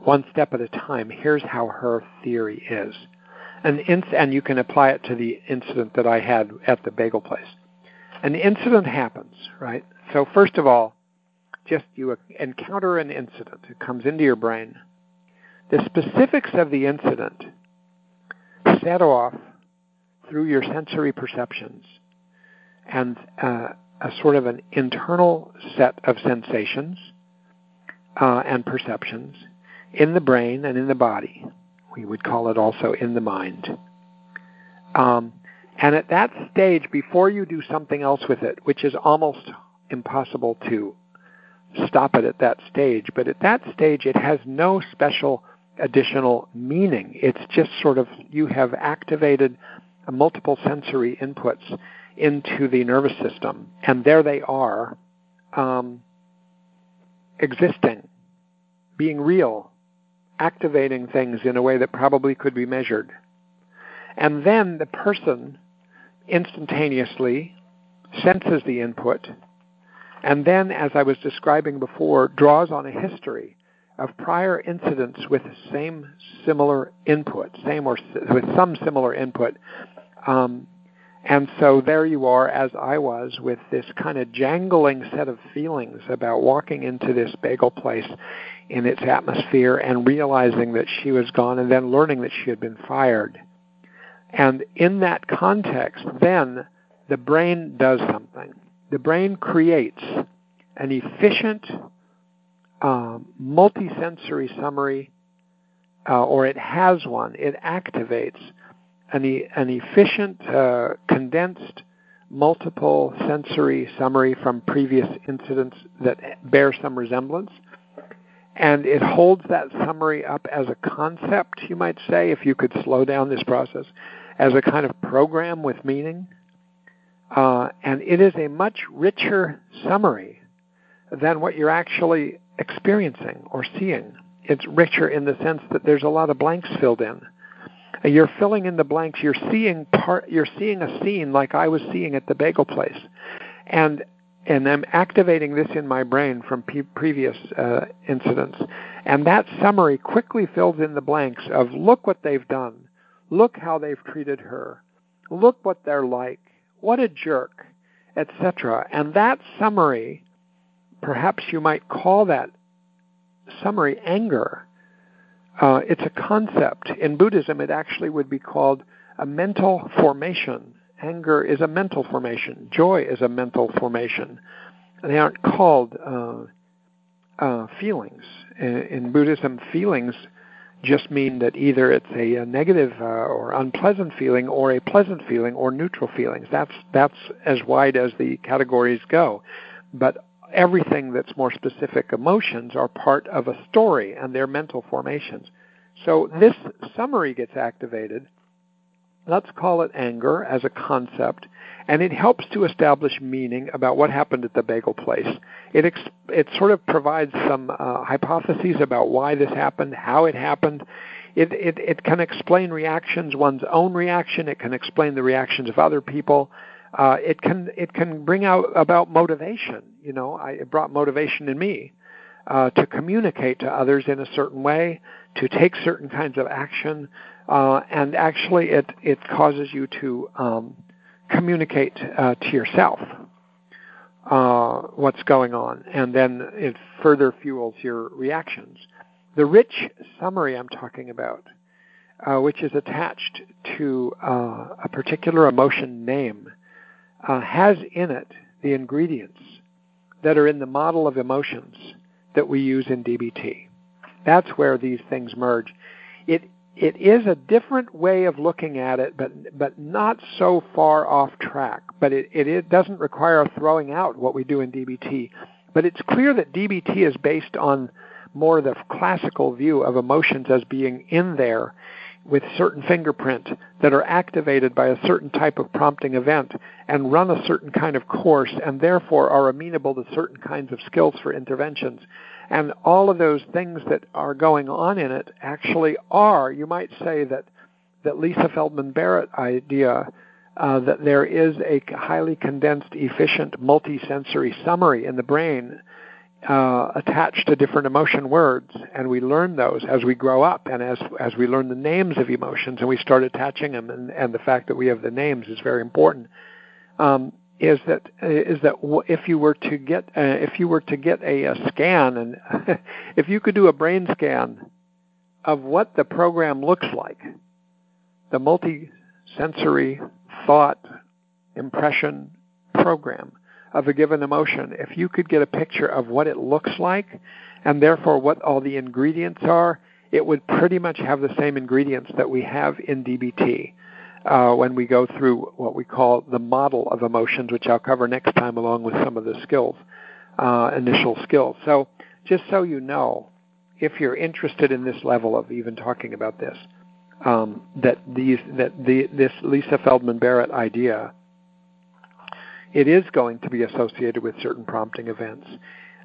one step at a time. Here's how her theory is an inc- and you can apply it to the incident that I had at the bagel place. An incident happens, right? So first of all, just you encounter an incident. It comes into your brain. The specifics of the incident set off through your sensory perceptions and uh, a sort of an internal set of sensations uh, and perceptions in the brain and in the body. We would call it also in the mind. Um, and at that stage, before you do something else with it, which is almost impossible to stop it at that stage, but at that stage, it has no special additional meaning. It's just sort of you have activated multiple sensory inputs into the nervous system, and there they are, um, existing, being real, activating things in a way that probably could be measured. And then the person instantaneously senses the input, and then, as I was describing before, draws on a history of prior incidents with the same similar input, same or with some similar input. Um, and so there you are, as I was, with this kind of jangling set of feelings about walking into this bagel place in its atmosphere and realizing that she was gone and then learning that she had been fired. And in that context, then the brain does something. The brain creates an efficient, uh, multisensory summary, uh, or it has one. It activates an, e- an efficient, uh, condensed, multiple sensory summary from previous incidents that bear some resemblance and it holds that summary up as a concept, you might say, if you could slow down this process, as a kind of program with meaning. Uh, and it is a much richer summary than what you're actually experiencing or seeing. It's richer in the sense that there's a lot of blanks filled in. You're filling in the blanks. You're seeing part. You're seeing a scene like I was seeing at the bagel place, and and I'm activating this in my brain from previous uh, incidents. And that summary quickly fills in the blanks of look what they've done, look how they've treated her, look what they're like, what a jerk, etc. And that summary, perhaps you might call that summary, anger, uh, it's a concept. In Buddhism, it actually would be called a mental formation. Anger is a mental formation. Joy is a mental formation. They aren't called uh, uh, feelings. In, Buddhism, feelings just mean that either it's a, a negative uh, or unpleasant feeling, or a pleasant feeling, or neutral feelings. That's that's as wide as the categories go. But everything that's more specific emotions are part of a story and their mental formations. So this summary gets activated. Let's call it anger as a concept, and it helps to establish meaning about what happened at the bagel place. It ex- it sort of provides some uh, hypotheses about why this happened, how it happened. It, it it can explain reactions, one's own reaction. It can explain the reactions of other people. Uh, it can it can bring out about motivation. You know, I, it brought motivation in me uh, to communicate to others in a certain way, to take certain kinds of action, uh, and actually it it causes you to um, communicate uh, to yourself uh, what's going on, and then it further fuels your reactions. The rich summary I'm talking about, uh, which is attached to uh, a particular emotion name, Uh, has in it the ingredients that are in the model of emotions that we use in DBT. That's where these things merge. It it is a different way of looking at it, but but not so far off track. But it, it, it doesn't require throwing out what we do in DBT. But it's clear that DBT is based on more the classical view of emotions as being in there with certain fingerprint that are activated by a certain type of prompting event and run a certain kind of course and therefore are amenable to certain kinds of skills for interventions. And all of those things that are going on in it actually are, you might say that, that Lisa Feldman Barrett idea uh, that there is a highly condensed, efficient, multisensory summary in the brain uh, attached to different emotion words, and we learn those as we grow up, and as as we learn the names of emotions, and we start attaching them, and, and the fact that we have the names is very important. Um, is that is that if you were to get uh, if you were to get a, a scan, and <laughs> if you could do a brain scan of what the program looks like, the multi-sensory thought impression program of a given emotion, if you could get a picture of what it looks like and therefore what all the ingredients are, it would pretty much have the same ingredients that we have in DBT uh, when we go through what we call the model of emotions, which I'll cover next time along with some of the skills, uh, initial skills. So just so you know, if you're interested in this level of even talking about this, um, that these that the, this Lisa Feldman Barrett idea it is going to be associated with certain prompting events,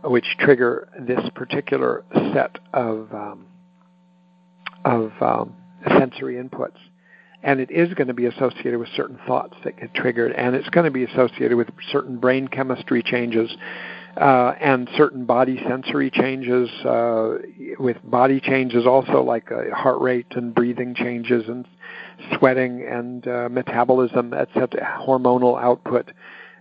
which trigger this particular set of um, of um, sensory inputs. And it is going to be associated with certain thoughts that get triggered, and it's going to be associated with certain brain chemistry changes uh, and certain body sensory changes. Uh, with body changes, also like uh, heart rate and breathing changes, and sweating and uh, metabolism, etc., hormonal output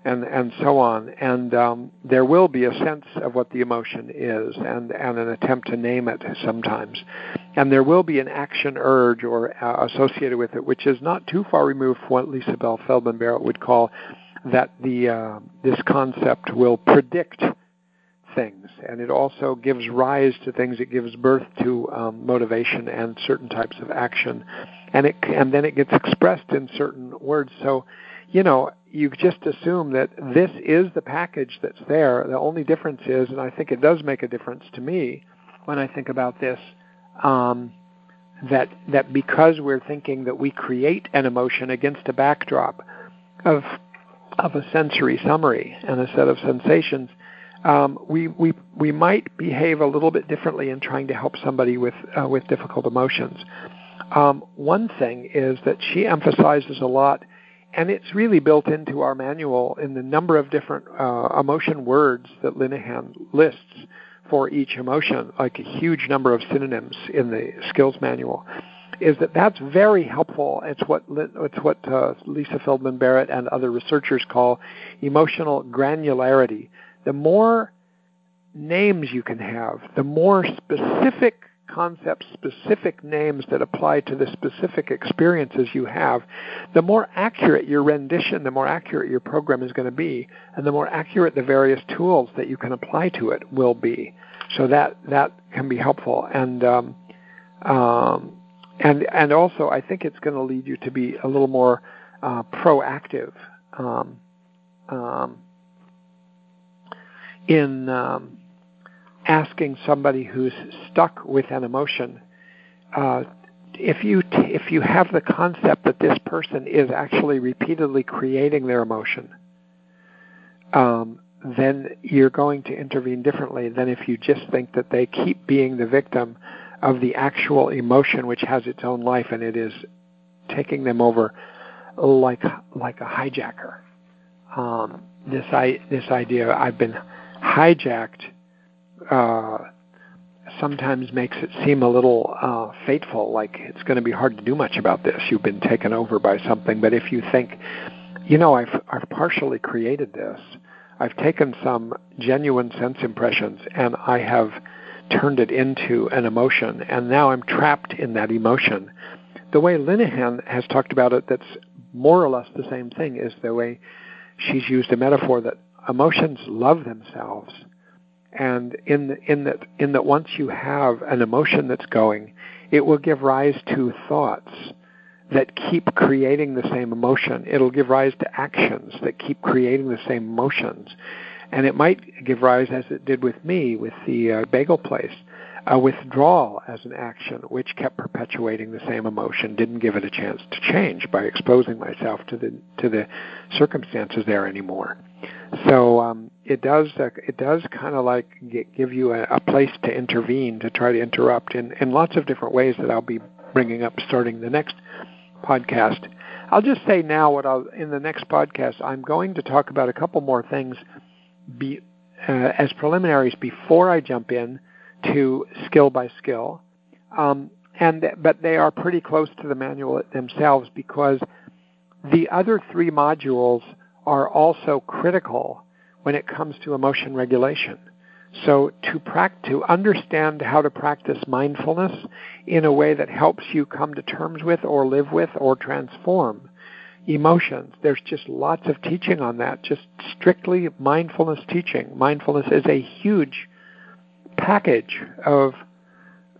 and and so on. And um, there will be a sense of what the emotion is, and and an attempt to name it sometimes. And there will be an action urge or uh, associated with it, which is not too far removed from what Lisa Bell Feldman Barrett would call that the uh, this concept will predict things, and it also gives rise to things. It gives birth to um, motivation and certain types of action, and it and then it gets expressed in certain words. So you know, you just assume that this is the package that's there. The only difference is, and I think it does make a difference to me when I think about this, um, that that because we're thinking that we create an emotion against a backdrop of of a sensory summary and a set of sensations, um, we we we might behave a little bit differently in trying to help somebody with uh, with difficult emotions. Um, one thing is that she emphasizes a lot and it's really built into our manual in the number of different uh, emotion words that Linehan lists for each emotion, like a huge number of synonyms in the skills manual. Is that that's very helpful? It's what it's what uh, Lisa Feldman Barrett and other researchers call emotional granularity. The more names you can have, the more specific concepts, specific names that apply to the specific experiences you have, the more accurate your rendition, the more accurate your program is going to be, and the more accurate the various tools that you can apply to it will be. So that that can be helpful, and um, um, and and also I think it's going to lead you to be a little more uh, proactive um, um in um, asking somebody who's stuck with an emotion, uh, if you t- if you have the concept that this person is actually repeatedly creating their emotion, um, then you're going to intervene differently than if you just think that they keep being the victim of the actual emotion, which has its own life and it is taking them over like like a hijacker. Um, this I this idea I've been hijacked uh, sometimes makes it seem a little uh, fateful, like it's going to be hard to do much about this. You've been taken over by something. But if you think, you know, I've I've partially created this. I've taken some genuine sense impressions and I have turned it into an emotion, and now I'm trapped in that emotion. The way Linehan has talked about it, that's more or less the same thing, is the way she's used a metaphor that emotions love themselves and in in that in that once you have an emotion that's going, it will give rise to thoughts that keep creating the same emotion. It'll give rise to actions that keep creating the same emotions, and it might give rise, as it did with me with the uh, bagel place, a withdrawal as an action, which kept perpetuating the same emotion, didn't give it a chance to change by exposing myself to the to the circumstances there anymore. So um, it does uh, it does kind of like give you a, a place to intervene to try to interrupt in in lots of different ways that I'll be bringing up starting the next podcast. I'll just say now what I'll in the next podcast I'm going to talk about a couple more things be, uh, as preliminaries before I jump in to skill by skill. Um, and but they are pretty close to the manual themselves because the other three modules are also critical when it comes to emotion regulation. So to practice, to understand how to practice mindfulness in a way that helps you come to terms with or live with or transform emotions. There's just lots of teaching on that, just strictly mindfulness teaching. Mindfulness is a huge package of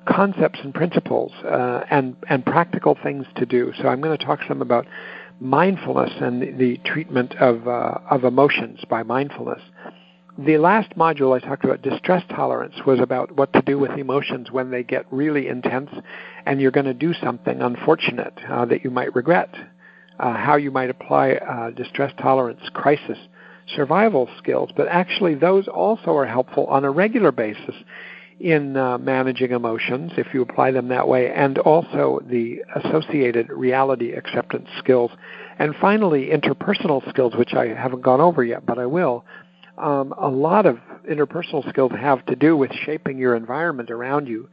concepts and principles uh, and and practical things to do. So I'm going to talk some about mindfulness and the, treatment of uh, of emotions by mindfulness. The last module I talked about distress tolerance was about what to do with emotions when they get really intense and you're going to do something unfortunate uh, that you might regret. Uh, how you might apply uh, distress tolerance crisis survival skills, but actually those also are helpful on a regular basis in uh, managing emotions if you apply them that way, and also the associated reality acceptance skills. And finally, interpersonal skills, which I haven't gone over yet, but I will. Um, a lot of interpersonal skills have to do with shaping your environment around you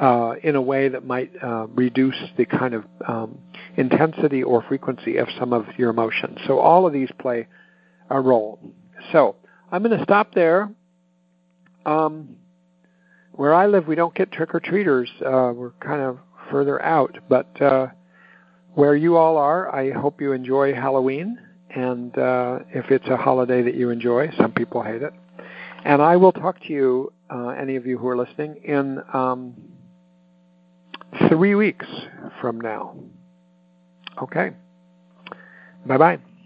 uh, in a way that might uh, reduce the kind of um, intensity or frequency of some of your emotions. So all of these play a role. So I'm going to stop there. Um, where I live, we don't get trick or treaters. Uh, we're kind of further out, but uh, where you all are, I hope you enjoy Halloween. And uh, if it's a holiday that you enjoy, some people hate it. And I will talk to you, uh, any of you who are listening, in um, three weeks from now. Okay. Bye bye.